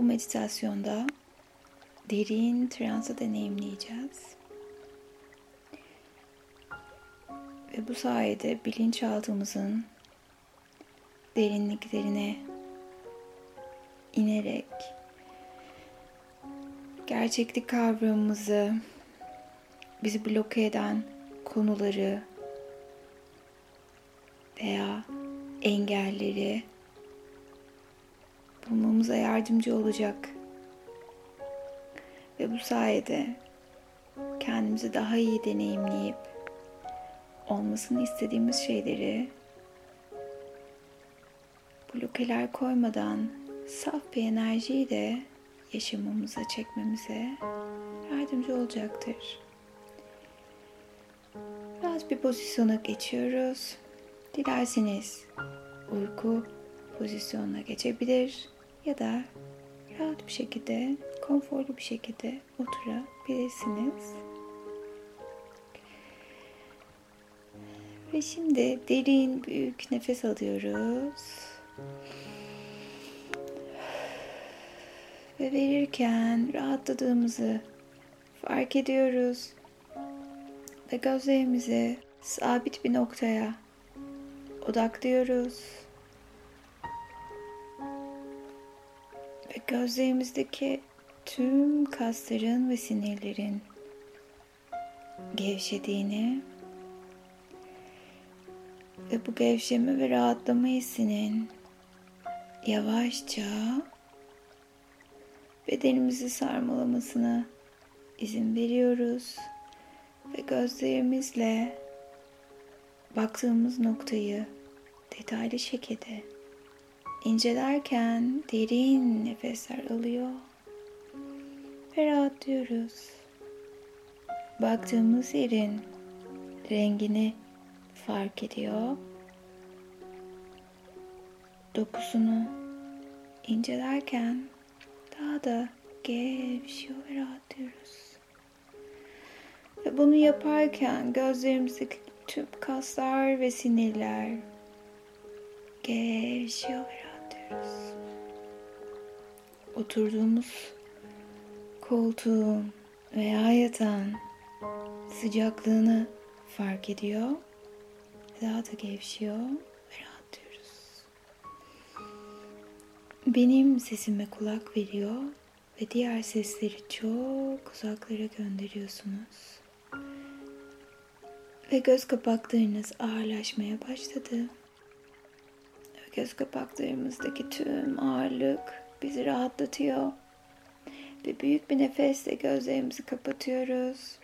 bu meditasyonda derin transı deneyimleyeceğiz. Ve bu sayede bilinçaltımızın derinliklerine inerek gerçeklik kavramımızı bizi bloke eden konuları veya engelleri bulmamıza yardımcı olacak. Ve bu sayede kendimizi daha iyi deneyimleyip olmasını istediğimiz şeyleri blokeler koymadan saf bir enerjiyle yaşamamıza çekmemize yardımcı olacaktır. Biraz bir pozisyona geçiyoruz. Dilerseniz uyku pozisyonuna geçebilir ya da rahat bir şekilde, konforlu bir şekilde oturabilirsiniz. Ve şimdi derin büyük nefes alıyoruz. Ve verirken rahatladığımızı fark ediyoruz. Ve gözlerimizi sabit bir noktaya odaklıyoruz. Ve gözlerimizdeki tüm kasların ve sinirlerin gevşediğini ve bu gevşeme ve rahatlama hissinin yavaşça bedenimizi sarmalamasına izin veriyoruz ve gözlerimizle baktığımız noktayı detaylı şekilde incelerken derin nefesler alıyor ve rahatlıyoruz. Baktığımız yerin rengini fark ediyor. Dokusunu incelerken daha da gevşiyor ve rahatlıyoruz. Ve bunu yaparken gözlerimizdeki tüm kaslar ve sinirler gevşiyor ve rahatlıyoruz. Oturduğumuz koltuğun veya yatağın sıcaklığını fark ediyor. Daha da gevşiyor ve rahatlıyoruz. Benim sesime kulak veriyor ve diğer sesleri çok uzaklara gönderiyorsunuz. Ve göz kapaklarınız ağırlaşmaya başladı. Göz kapaklarımızdaki tüm ağırlık bizi rahatlatıyor. Ve büyük bir nefesle gözlerimizi kapatıyoruz.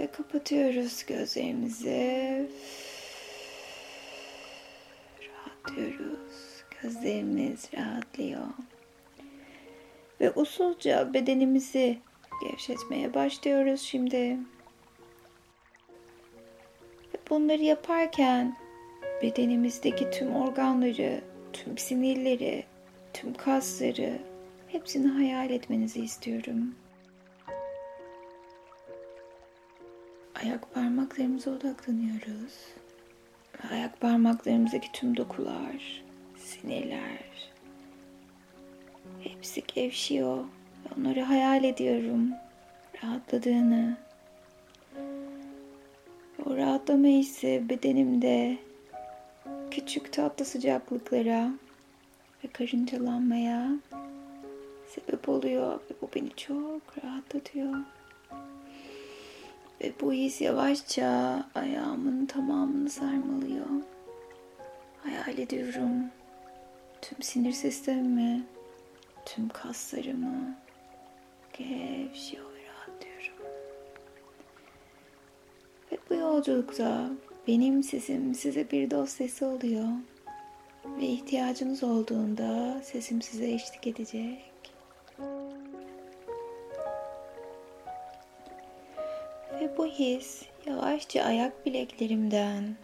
Ve kapatıyoruz gözlerimizi. Rahatlıyoruz. Gözlerimiz rahatlıyor. Ve usulca bedenimizi gevşetmeye başlıyoruz şimdi. Ve bunları yaparken bedenimizdeki tüm organları, tüm sinirleri, tüm kasları hepsini hayal etmenizi istiyorum. Ayak parmaklarımıza odaklanıyoruz. Ayak parmaklarımızdaki tüm dokular, sinirler hepsi gevşiyor. Onları hayal ediyorum. Rahatladığını. O rahatlama hissi bedenimde küçük tatlı sıcaklıklara ve karıncalanmaya sebep oluyor ve bu beni çok rahatlatıyor. Ve bu his yavaşça ayağımın tamamını sarmalıyor. Hayal ediyorum tüm sinir sistemimi, tüm kaslarımı gevşiyor ve rahatlıyorum. Ve bu yolculukta benim sesim size bir dost sesi oluyor. Ve ihtiyacınız olduğunda sesim size eşlik edecek. Ve bu his yavaşça ayak bileklerimden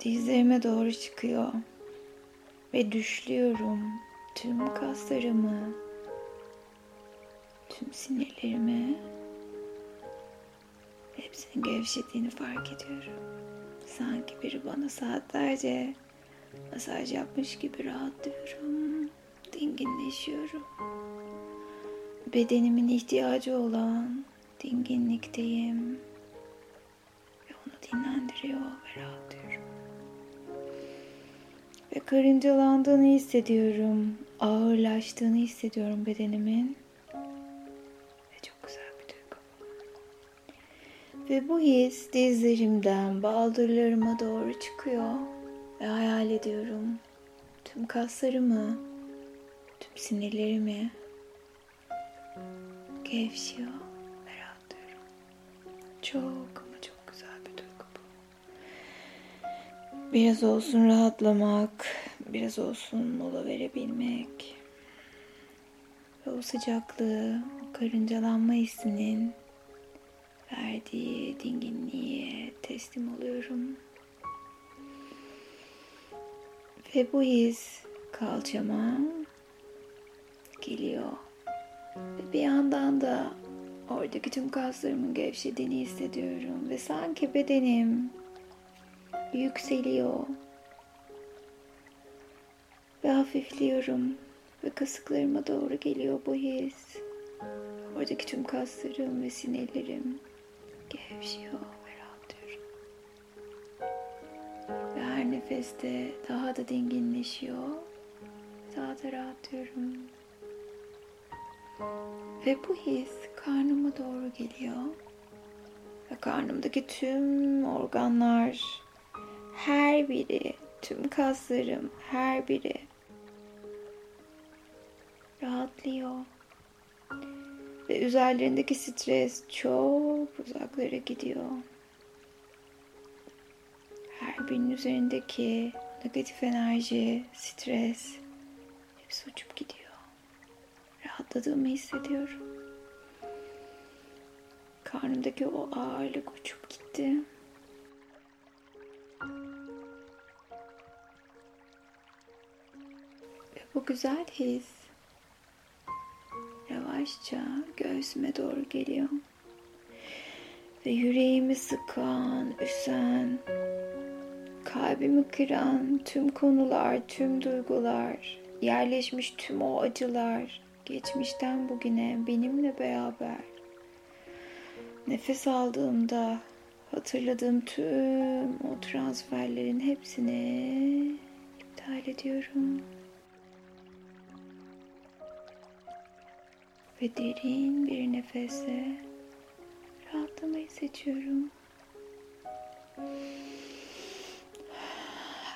dizlerime doğru çıkıyor. Ve düşlüyorum tüm kaslarımı, tüm sinirlerimi hepsinin gevşediğini fark ediyorum. Sanki biri bana saatlerce masaj yapmış gibi rahatlıyorum. dinginleşiyorum. Bedenimin ihtiyacı olan dinginlikteyim. Ve onu dinlendiriyor ve rahatlıyorum. Ve karıncalandığını hissediyorum. Ağırlaştığını hissediyorum bedenimin. Ve bu his dizlerimden baldırlarıma doğru çıkıyor. Ve hayal ediyorum. Tüm kaslarımı, tüm sinirlerimi gevşiyor ve rahatlıyorum. Çok ama çok güzel bir duygu bu. Biraz olsun rahatlamak, biraz olsun mola verebilmek ve o sıcaklığı, o karıncalanma hissinin verdiği dinginliğe teslim oluyorum. Ve bu his kalçama geliyor. Ve bir yandan da oradaki tüm kaslarımın gevşediğini hissediyorum. Ve sanki bedenim yükseliyor. Ve hafifliyorum. Ve kasıklarıma doğru geliyor bu his. Oradaki tüm kaslarım ve sinirlerim gevşiyor ve rahatlıyorum. Ve her nefeste daha da dinginleşiyor. Daha da rahatlıyorum. Ve bu his karnıma doğru geliyor. Ve karnımdaki tüm organlar, her biri, tüm kaslarım, her biri rahatlıyor. Ve üzerlerindeki stres çok uzaklara gidiyor. Her birinin üzerindeki negatif enerji, stres hepsi uçup gidiyor. Rahatladığımı hissediyorum. Karnımdaki o ağırlık uçup gitti. Ve bu güzel his yavaşça göğsüme doğru geliyor. Ve yüreğimi sıkan, üsen, kalbimi kıran tüm konular, tüm duygular, yerleşmiş tüm o acılar geçmişten bugüne benimle beraber nefes aldığımda hatırladığım tüm o transferlerin hepsini iptal ediyorum. Ve derin bir nefese rahatlamayı seçiyorum.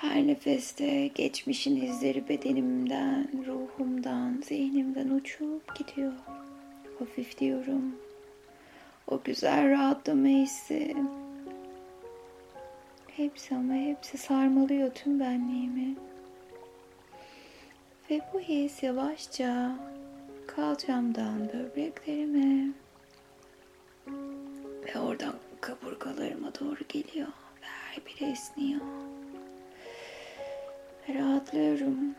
Her nefeste geçmişin izleri bedenimden, ruhumdan, zihnimden uçup gidiyor. Hafifliyorum. O güzel rahatlama hissi. Hepsi ama hepsi sarmalıyor tüm benliğimi. Ve bu his yavaşça kalçamdan böbreklerime ve oradan kaburgalarıma doğru geliyor ve her biri esniyor. Ve rahatlıyorum.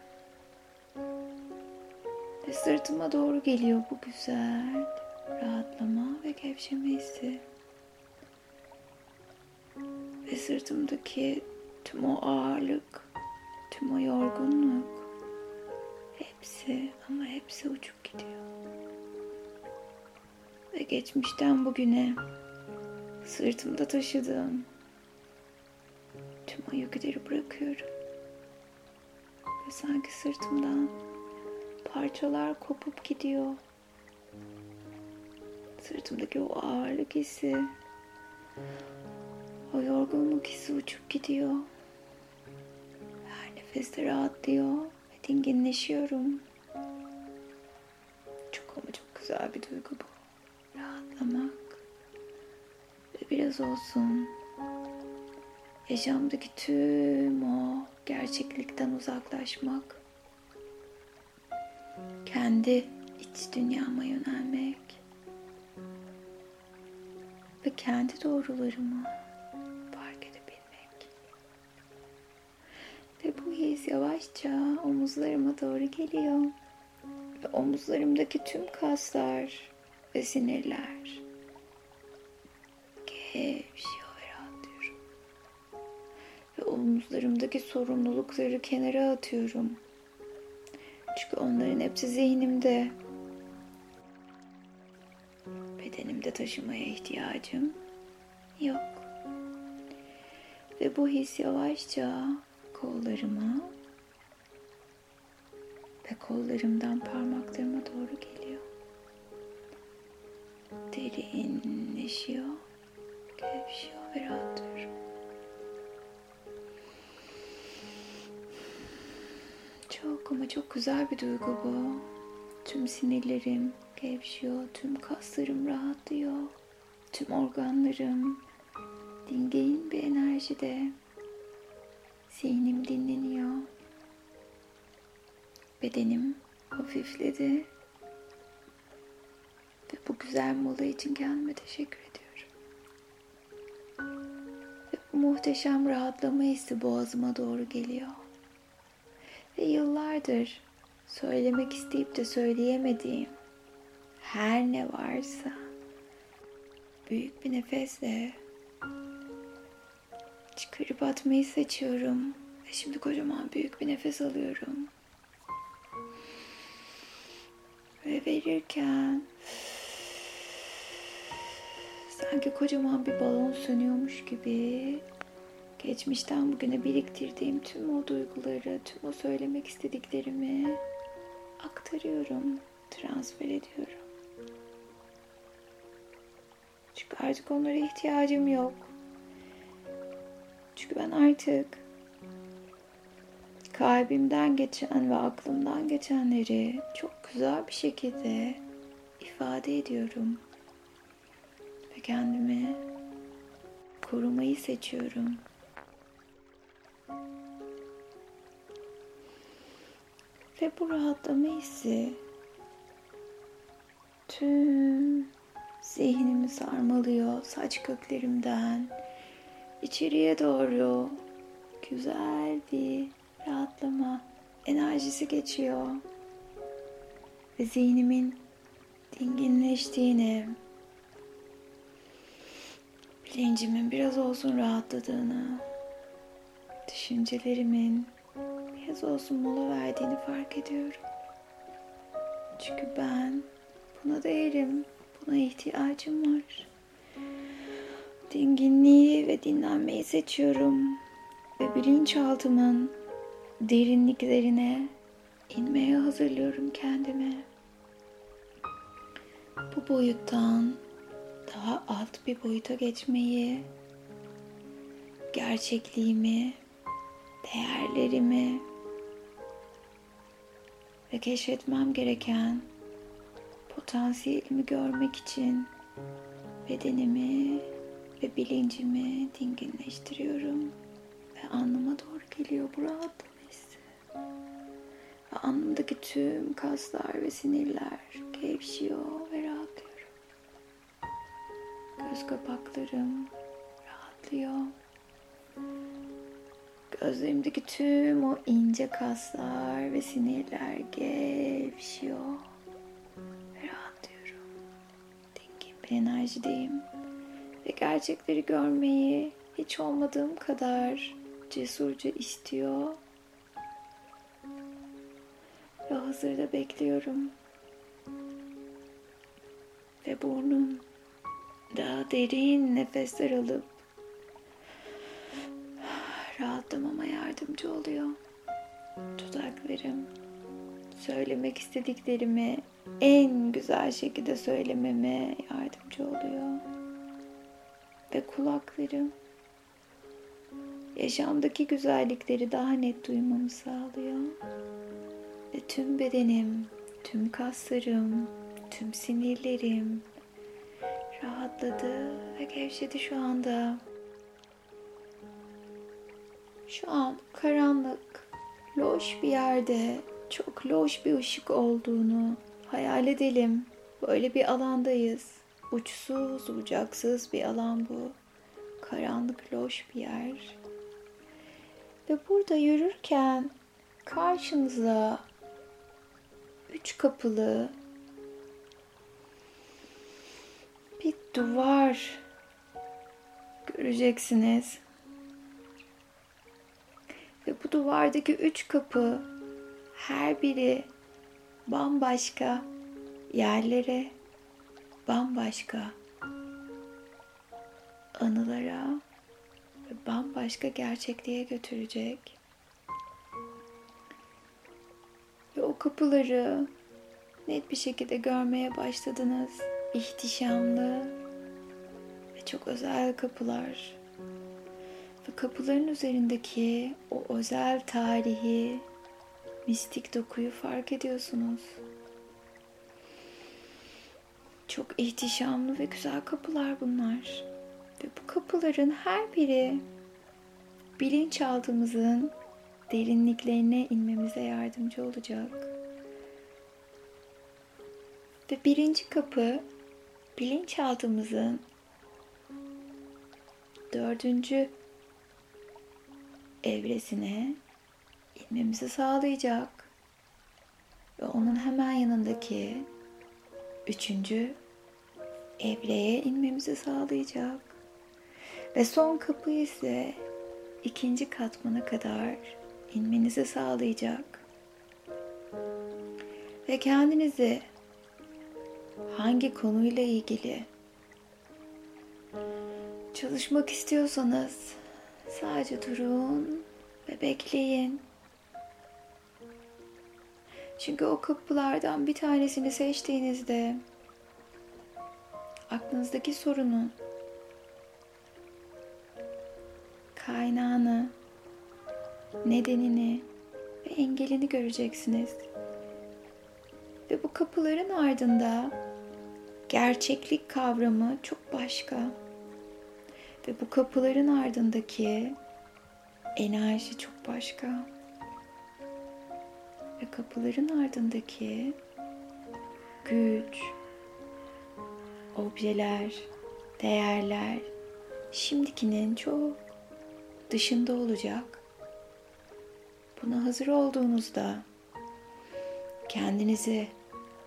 Ve sırtıma doğru geliyor bu güzel rahatlama ve gevşeme hissi. Ve sırtımdaki tüm o ağırlık, tüm o yorgunluk hepsi ama hepsi uçup gidiyor. Ve geçmişten bugüne sırtımda taşıdığım tüm o yükleri bırakıyorum. Ve sanki sırtımdan parçalar kopup gidiyor. Sırtımdaki o ağırlık hissi, o yorgunluk hissi uçup gidiyor. Her nefeste rahatlıyor dinginleşiyorum. Çok ama çok güzel bir duygu bu. Rahatlamak ve biraz olsun yaşamdaki tüm o gerçeklikten uzaklaşmak. Kendi iç dünyama yönelmek ve kendi doğrularımı Yavaşça omuzlarıma doğru geliyor. Ve omuzlarımdaki tüm kaslar ve sinirler gevşiyor ve rahatlıyorum. Ve omuzlarımdaki sorumlulukları kenara atıyorum. Çünkü onların hepsi zihnimde. Bedenimde taşımaya ihtiyacım yok. Ve bu his yavaşça kollarıma ve kollarımdan parmaklarıma doğru geliyor. Derinleşiyor, gevşiyor ve rahatlıyorum. Çok ama çok güzel bir duygu bu. Tüm sinirlerim gevşiyor, tüm kaslarım rahatlıyor, tüm organlarım dingin bir enerjide. Zihnim dinleniyor. Bedenim hafifledi. Ve bu güzel mola için kendime teşekkür ediyorum. Ve muhteşem rahatlama hissi boğazıma doğru geliyor. Ve yıllardır söylemek isteyip de söyleyemediğim her ne varsa büyük bir nefesle çıkarıp atmayı seçiyorum. Ve şimdi kocaman büyük bir nefes alıyorum. Ve verirken sanki kocaman bir balon sönüyormuş gibi geçmişten bugüne biriktirdiğim tüm o duyguları, tüm o söylemek istediklerimi aktarıyorum, transfer ediyorum. Çünkü artık onlara ihtiyacım yok. Çünkü ben artık kalbimden geçen ve aklımdan geçenleri çok güzel bir şekilde ifade ediyorum. Ve kendimi korumayı seçiyorum. Ve bu rahatlama hissi tüm zihnimi sarmalıyor saç köklerimden içeriye doğru güzel bir rahatlama enerjisi geçiyor. Ve zihnimin dinginleştiğini, bilincimin biraz olsun rahatladığını, düşüncelerimin biraz olsun mola verdiğini fark ediyorum. Çünkü ben buna değerim, buna ihtiyacım var. Dinginliği ve dinlenmeyi seçiyorum ve bilinçaltımın derinliklerine inmeye hazırlıyorum kendimi. Bu boyuttan daha alt bir boyuta geçmeyi, gerçekliğimi, değerlerimi ve keşfetmem gereken potansiyelimi görmek için bedenimi ve bilincimi dinginleştiriyorum ve anlama doğru geliyor bu rahatlama hissi. Ve anlamdaki tüm kaslar ve sinirler gevşiyor ve rahatlıyorum. Göz kapaklarım rahatlıyor. Gözlerimdeki tüm o ince kaslar ve sinirler gevşiyor ve rahatlıyorum. Dingin bir enerjideyim ve gerçekleri görmeyi hiç olmadığım kadar cesurca istiyor ve hazırda bekliyorum. Ve burnum daha derin nefesler alıp rahatlamama yardımcı oluyor. Dudaklarım söylemek istediklerimi en güzel şekilde söylememe yardımcı oluyor. Ve kulaklarım yaşamdaki güzellikleri daha net duymamı sağlıyor. Ve tüm bedenim, tüm kaslarım, tüm sinirlerim rahatladı ve gevşedi şu anda. Şu an karanlık, loş bir yerde çok loş bir ışık olduğunu hayal edelim. Böyle bir alandayız. Uçsuz, bucaksız bir alan bu. Karanlık, loş bir yer. Ve burada yürürken karşınıza üç kapılı bir duvar göreceksiniz. Ve bu duvardaki üç kapı her biri bambaşka yerlere, bambaşka anılara ve bambaşka gerçekliğe götürecek. Ve o kapıları net bir şekilde görmeye başladınız. İhtişamlı ve çok özel kapılar. Ve kapıların üzerindeki o özel tarihi, mistik dokuyu fark ediyorsunuz. Çok ihtişamlı ve güzel kapılar bunlar. Ve bu kapıların her biri bilinçaltımızın derinliklerine inmemize yardımcı olacak. Ve birinci kapı bilinçaltımızın dördüncü evresine inmemizi sağlayacak. Ve onun hemen yanındaki üçüncü evreye inmemizi sağlayacak. Ve son kapı ise ikinci katmana kadar inmenizi sağlayacak. Ve kendinizi hangi konuyla ilgili çalışmak istiyorsanız sadece durun ve bekleyin. Çünkü o kapılardan bir tanesini seçtiğinizde aklınızdaki sorunun kaynağını, nedenini ve engelini göreceksiniz. Ve bu kapıların ardında gerçeklik kavramı çok başka. Ve bu kapıların ardındaki enerji çok başka. Ve kapıların ardındaki güç, objeler, değerler şimdikinin çok dışında olacak. Buna hazır olduğunuzda kendinizi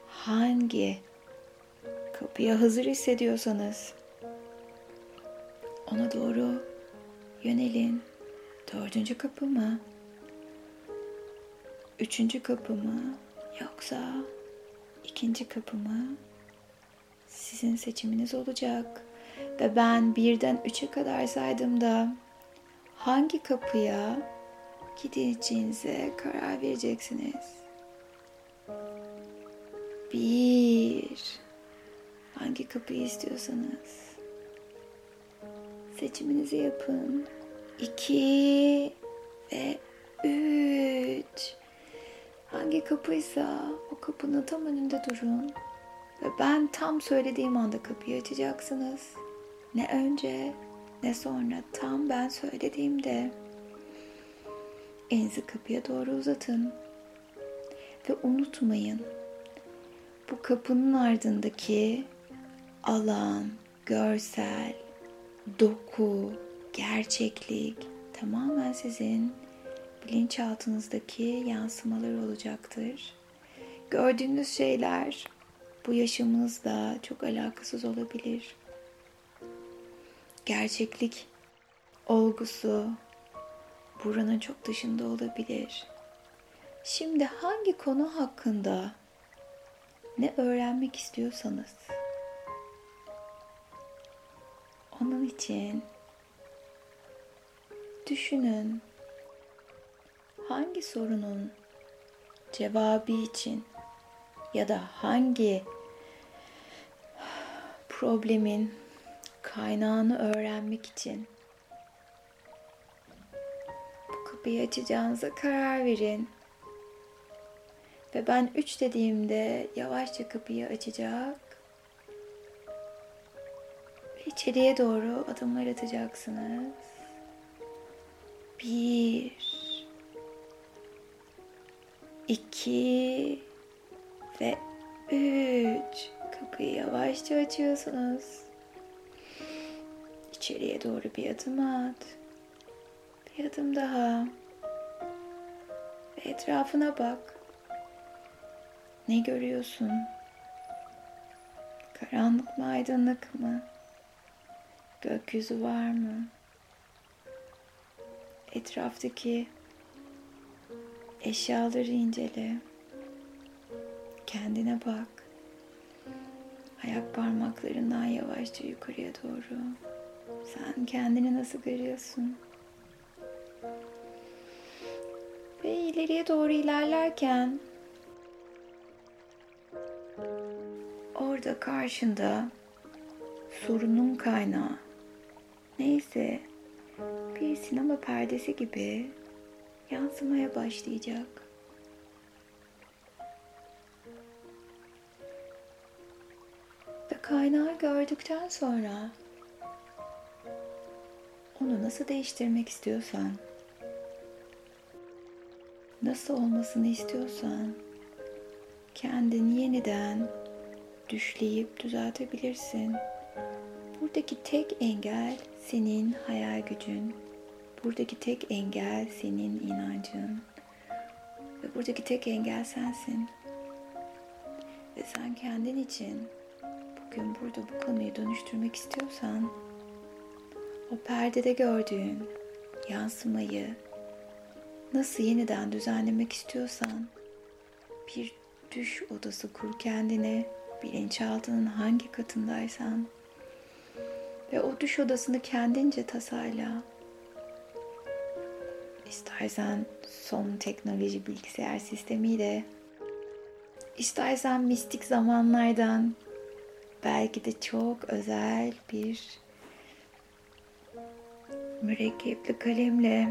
hangi kapıya hazır hissediyorsanız ona doğru yönelin. Dördüncü kapı mı? Üçüncü kapı mı? Yoksa ikinci kapı mı? Sizin seçiminiz olacak. Ve ben birden üçe kadar saydığımda hangi kapıya gideceğinize karar vereceksiniz. Bir, hangi kapıyı istiyorsanız seçiminizi yapın. İki ve üç. Hangi kapıysa o kapının tam önünde durun. Ve ben tam söylediğim anda kapıyı açacaksınız. Ne önce ne sonra tam ben söylediğimde elinizi kapıya doğru uzatın. Ve unutmayın bu kapının ardındaki alan, görsel, doku, gerçeklik tamamen sizin bilinçaltınızdaki yansımalar olacaktır. Gördüğünüz şeyler bu yaşamınızla çok alakasız olabilir. Gerçeklik olgusu buranın çok dışında olabilir. Şimdi hangi konu hakkında ne öğrenmek istiyorsanız onun için düşünün hangi sorunun cevabı için ya da hangi problemin kaynağını öğrenmek için bu kapıyı açacağınıza karar verin. Ve ben üç dediğimde yavaşça kapıyı açacak ve içeriye doğru adımlar atacaksınız. Bir, iki ve üç. Kapıyı yavaşça açıyorsunuz. İçeriye doğru bir adım at. Bir adım daha. Ve etrafına bak. Ne görüyorsun? Karanlık mı aydınlık mı? Gökyüzü var mı? Etraftaki eşyaları incele. kendine bak. Ayak parmaklarından yavaşça yukarıya doğru. Sen kendini nasıl görüyorsun? Ve ileriye doğru ilerlerken orada karşında sorunun kaynağı neyse bir sinema perdesi gibi yansımaya başlayacak. Kaynağı gördükten sonra onu nasıl değiştirmek istiyorsan, nasıl olmasını istiyorsan kendini yeniden düşleyip düzeltebilirsin. Buradaki tek engel senin hayal gücün. Buradaki tek engel senin inancın. Ve buradaki tek engel sensin. Ve sen kendin için bugün burada bu konuyu dönüştürmek istiyorsan o perdede gördüğün yansımayı nasıl yeniden düzenlemek istiyorsan bir düş odası kur kendine bilinçaltının hangi katındaysan ve o düş odasını kendince tasarla. İstersen son teknoloji bilgisayar sistemiyle, istersen mistik zamanlardan belki de çok özel bir mürekkepli kalemle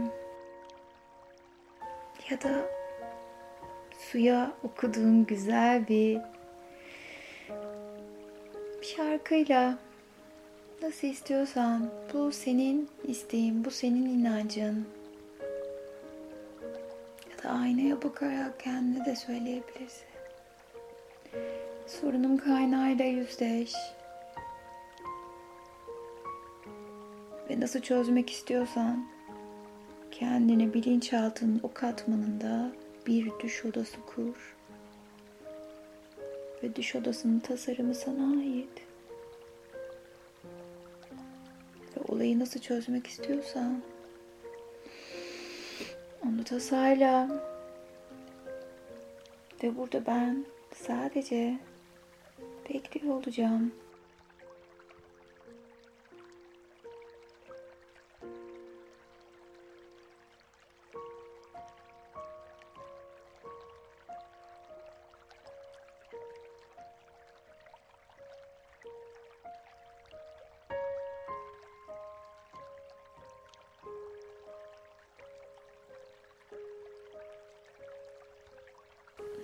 ya da suya okuduğun güzel bir şarkıyla nasıl istiyorsan bu senin isteğin, bu senin inancın. Ya da aynaya bakarak kendine de söyleyebilirsin. Sorunun kaynağıyla yüzleş. Ve nasıl çözmek istiyorsan kendine bilinçaltının o katmanında bir düş odası kur. Ve düş odasının tasarımı sana ait. Ve olayı nasıl çözmek istiyorsan onu tasarla. Ve burada ben sadece bekliyor olacağım.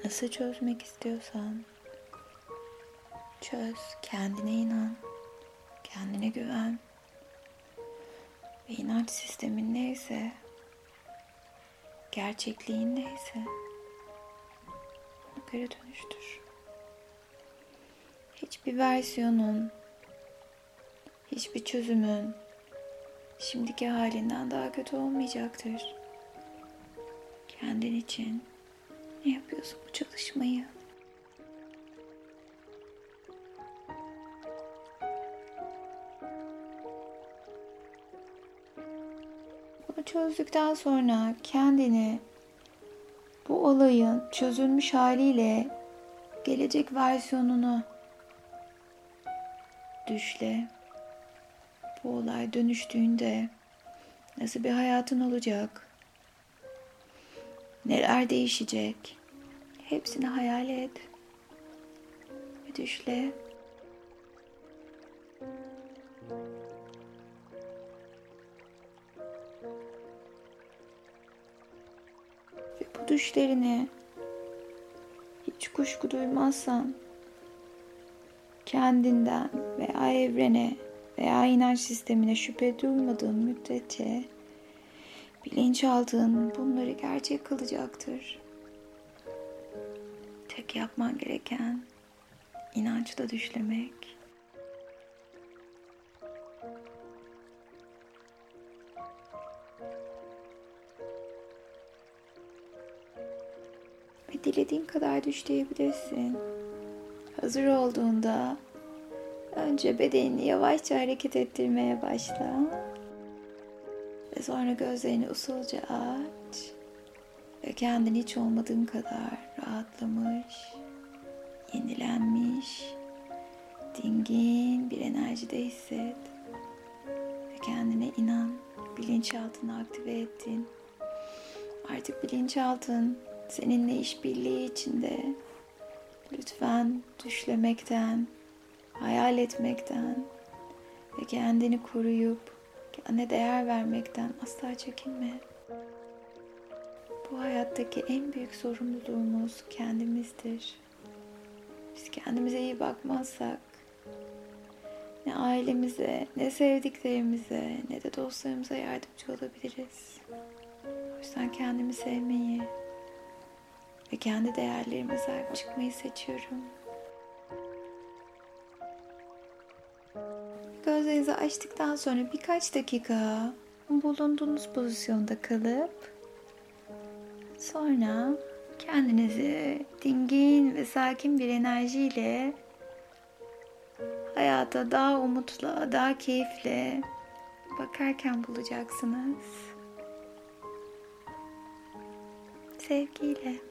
Nasıl çözmek istiyorsan çöz, kendine inan, kendine güven. Ve inanç sistemin neyse, gerçekliğin neyse ona göre dönüştür. Hiçbir versiyonun, hiçbir çözümün şimdiki halinden daha kötü olmayacaktır. Kendin için ne yapıyorsun bu çalışmayı? Çözdükten sonra kendini bu olayın çözülmüş haliyle gelecek versiyonunu düşle. Bu olay dönüştüğünde nasıl bir hayatın olacak? Neler değişecek? Hepsini hayal et. Ve düşle. Düşlerini hiç kuşku duymazsan kendinden veya evrene veya inanç sistemine şüphe duymadığın müddetçe bilinçaltın bunları gerçek kılacaktır. Tek yapman gereken inançla düşlemek. Dilediğin kadar düşleyebilirsin. Hazır olduğunda önce bedenini yavaşça hareket ettirmeye başla. Ve sonra gözlerini usulca aç. Ve kendini hiç olmadığın kadar rahatlamış, yenilenmiş, dingin bir enerjide hisset. Ve kendine inan, bilinçaltını aktive ettin. Artık bilinçaltın seninle işbirliği içinde. Lütfen düşlemekten, hayal etmekten ve kendini koruyup kendine değer vermekten asla çekinme. Bu hayattaki en büyük sorumluluğumuz kendimizdir. Biz kendimize iyi bakmazsak ne ailemize, ne sevdiklerimize, ne de dostlarımıza yardımcı olabiliriz. O yüzden kendimi sevmeyi ve kendi değerlerime sahip çıkmayı seçiyorum. Gözlerinizi açtıktan sonra birkaç dakika bulunduğunuz pozisyonda kalıp sonra kendinizi dingin ve sakin bir enerjiyle hayata daha umutla, daha keyifle bakarken bulacaksınız. Sevgiyle.